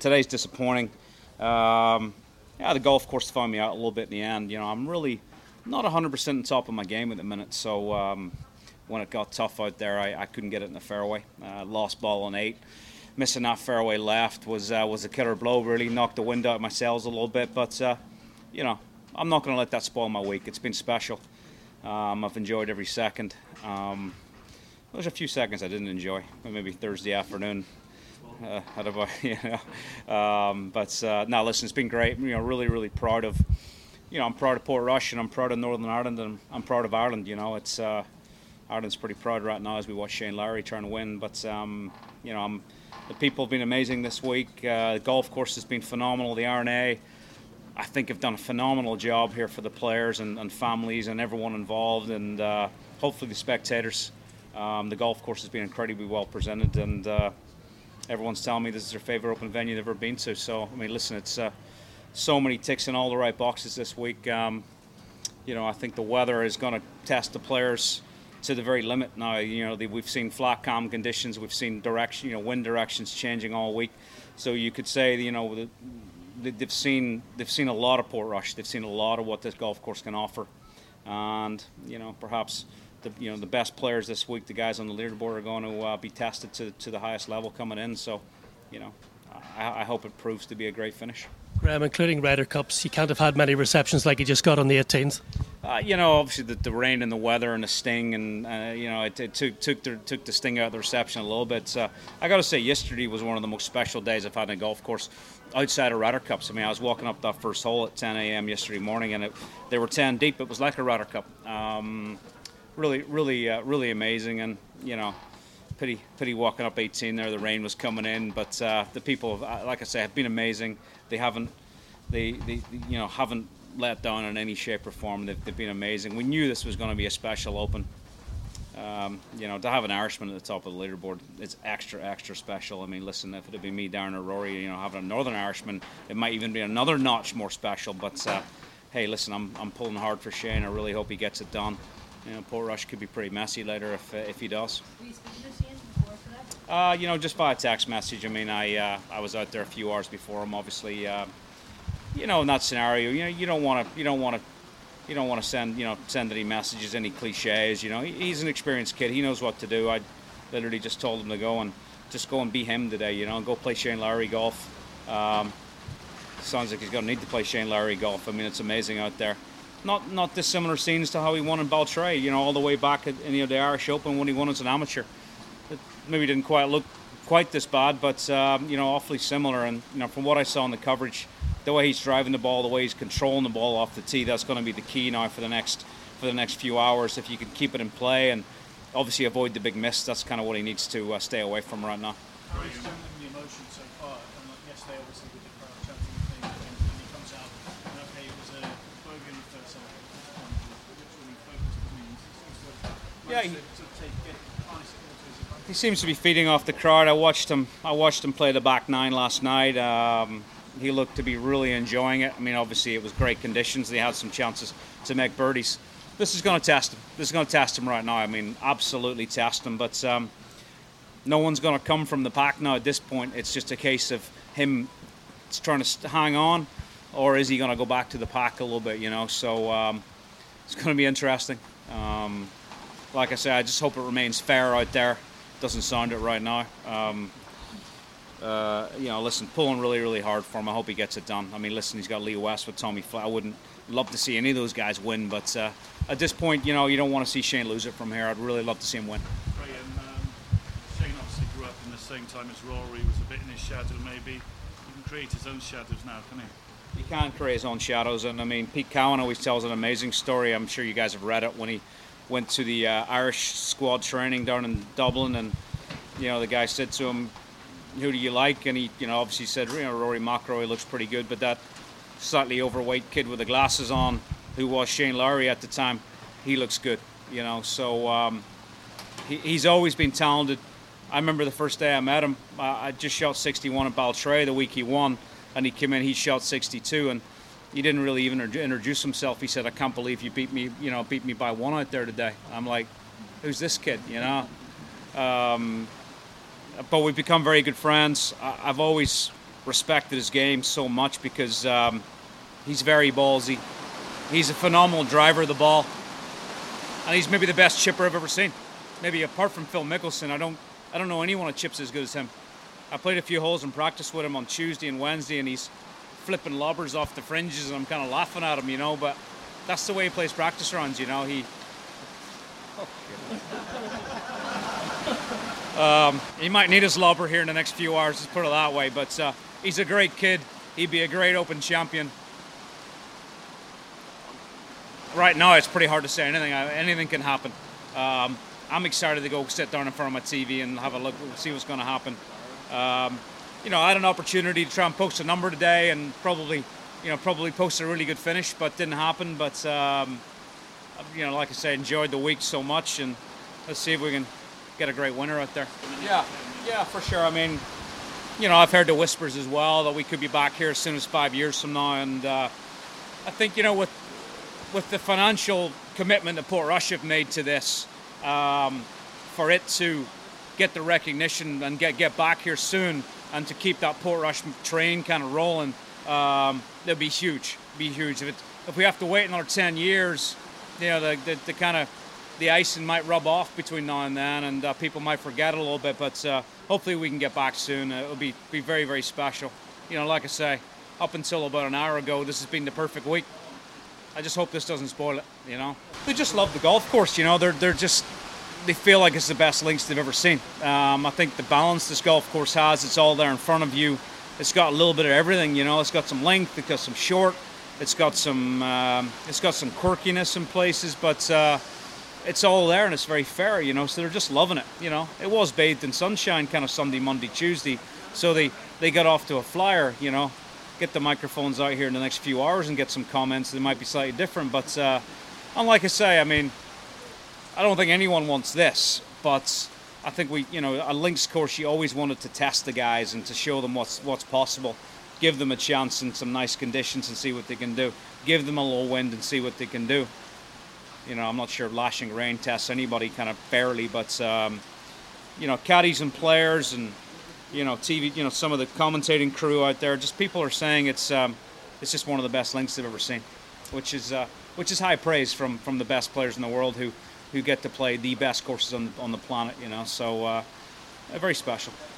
Today's disappointing. Um, yeah, the golf course found me out a little bit in the end. You know, I'm really not 100% on top of my game at the minute, so um, when it got tough out there, I, I couldn't get it in the fairway. Uh, lost ball on eight. Missing that fairway left was uh, was a killer blow. Really knocked the wind out of my sails a little bit, but uh, you know, I'm not going to let that spoil my week. It's been special. Um, I've enjoyed every second. Um, there's a few seconds I didn't enjoy, maybe Thursday afternoon. Uh, about, you know, um, but uh, now listen, it's been great. You know, really, really proud of, you know, I'm proud of Portrush and I'm proud of Northern Ireland and I'm proud of Ireland. You know, it's uh, Ireland's pretty proud right now as we watch Shane Lowry trying to win. But um, you know, I'm, the people have been amazing this week. Uh, the golf course has been phenomenal. The R&A, I think, have done a phenomenal job here for the players and, and families and everyone involved, and uh, hopefully the spectators. Um, the golf course has been incredibly well presented, and uh, everyone's telling me this is their favorite open venue they've ever been to. So, I mean, listen, it's uh, so many ticks in all the right boxes this week. Um, you know, I think the weather is going to test the players to the very limit now. You know, we've seen flat, calm conditions. We've seen direction, you know, wind directions changing all week. So you could say, you know, they've seen they've seen a lot of Portrush. They've seen a lot of what this golf course can offer, and you know, perhaps the you know the best players this week, the guys on the leaderboard, are going to uh, be tested to to the highest level coming in. So, you know, I, I hope it proves to be a great finish. Graeme, including Ryder Cups, you can't have had many receptions like you just got on the 18th. Uh, you know, obviously the, the, rain and the weather and the sting, and uh, you know, it, it, took took the, took the sting out of the reception a little bit. I got to say, yesterday was one of the most special days I've had in a golf course outside of Ryder Cups. I mean, I was walking up that first hole at 10 a.m. yesterday morning, and it, they were 10 deep. It was like a Ryder Cup. Um, really, really, uh, really amazing, and you know, pity pity walking up 18 there. The rain was coming in, but uh, the people, uh, like I say, have been amazing. They haven't, they, they, you know, haven't let down in any shape or form. They've, they've been amazing. We knew this was going to be a special Open. Um, you know, to have an Irishman at the top of the leaderboard, it's extra, extra special. I mean, listen, if it had been me, Darren, or Rory, you know, having a Northern Irishman, it might even be another notch more special. But uh, hey, listen, I'm, I'm pulling hard for Shane. I really hope he gets it done. You know, Portrush could be pretty messy later if, uh, if he does. Uh, you know, just by a text message. I mean, I uh, I was out there a few hours before him. Obviously, uh, you know, in that scenario, you know, you don't want to, you don't want to, you don't want to send, you know, send any messages, any cliches. You know, he's an experienced kid. He knows what to do. I literally just told him to go and just go and be him today. You know, go play Shane Lowry golf. Um, sounds like he's going to need to play Shane Lowry golf. I mean, it's amazing out there. Not not dissimilar scenes to how he won in Baltray. You know, all the way back at you know the Irish Open when he won as an amateur. It maybe didn't quite look quite this bad, but um, you know, awfully similar. And you know, from what I saw in the coverage the way he's driving the ball, the way he's controlling the ball off the tee, that's going to be the key now for the next for the next few hours. If you can keep it in play and obviously avoid the big miss, that's kind of what he needs to uh, stay away from right now. Yeah, he, he, seems to be feeding off the crowd. I watched him. I watched him play the back nine last night. Um, he looked to be really enjoying it. I mean, obviously it was great conditions. They had some chances to make birdies. This is going to test him. This is going to test him right now. I mean, absolutely test him. But um, no one's going to come from the pack now at this point. It's just a case of him trying to hang on, or is he going to go back to the pack a little bit? You know, so um, it's going to be interesting. Um, like I said, I just hope it remains fair out there. Doesn't sound it right now. Um, uh, you know, listen, pulling really, really hard for him. I hope he gets it done. I mean, listen, he's got Lee Westwood Tommy Fleetwood. I wouldn't love to see any of those guys win, but uh, at this point, you know, you don't want to see Shane lose it from here. I'd really love to see him win. Graeme, um, Shane obviously grew up in the same time as Rory, was a bit in his shadow maybe. He can create his own shadows now, can he? He can create his own shadows, and I mean, Pete Cowan always tells an amazing story. I'm sure you guys have read it when he went to the uh, Irish squad training down in Dublin, and you know, the guy said to him, who do you like? And he, you know, obviously said, you know, Rory McIlroy looks pretty good, but that slightly overweight kid with the glasses on, who was Shane Lowry at the time, he looks good, you know. So um, he, he's always been talented. I remember the first day I met him, I just shot 61 at Baltray the week he won, and he came in, he shot 62, and he didn't really even introduce himself. He said, "I can't believe you beat me, you know, beat me by one out there today." I'm like, "Who's this kid?" You know. Um, but we've become very good friends. I've always respected his game so much because um, he's very ballsy. He's a phenomenal driver of the ball, and he's maybe the best chipper I've ever seen. Maybe apart from Phil Mickelson, I don't I don't know anyone that chips as good as him. I played a few holes in practice with him on Tuesday and Wednesday, and he's flipping lobbers off the fringes, and I'm kind of laughing at him, you know. But that's the way he plays practice runs, you know. He um, he might need his lobber here in the next few hours, let's put it that way. But uh, he's a great kid. He'd be a great Open champion. Right now, it's pretty hard to say anything. Uh, anything can happen. Um, I'm excited to go sit down in front of my TV and have a look, see what's going to happen. Um, you know, I had an opportunity to try and post a number today, and probably, you know, probably post a really good finish, but didn't happen. But um, you know, like I said, enjoyed the week so much, and let's see if we can get a great winner out there. Yeah, yeah, for sure. I mean, you know, I've heard the whispers as well that we could be back here as soon as five years from now, and uh, I think you know with with the financial commitment that Port Portrush have made to this, um, for it to get the recognition and get get back here soon, and to keep that Portrush train kind of rolling, um, that'd be huge. Be huge if it if we have to wait another ten years you know, the, the, the kind of the icing might rub off between now and then, and uh, people might forget a little bit. But uh, hopefully, we can get back soon. Uh, it'll be be very very special. You know, like I say, up until about an hour ago, this has been the perfect week. I just hope this doesn't spoil it. You know, they just love the golf course. You know, they're they're just they feel like it's the best links they've ever seen. Um, I think the balance this golf course has, it's all there in front of you. It's got a little bit of everything. You know, it's got some length, it's got some short it's got some um, it's got some quirkiness in places, but uh, it's all there and it's very fair, you know. So they're just loving it, you know. It was bathed in sunshine, kind of Sunday, Monday, Tuesday, so they they got off to a flyer, you know. Get the microphones out here in the next few hours and get some comments. They might be slightly different, but uh, and like I say, I mean, I don't think anyone wants this, but I think we, you know, a links course you always wanted to test the guys and to show them what's what's possible give them a chance in some nice conditions and see what they can do. Give them a low wind and see what they can do. You know, I'm not sure lashing rain tests anybody kind of fairly, but um, you know, caddies and players and you know, TV, you know, some of the commentating crew out there, just people are saying it's um, it's just one of the best links they've ever seen, which is uh, which is high praise from from the best players in the world who who get to play the best courses on on the planet. You know, so uh, very special.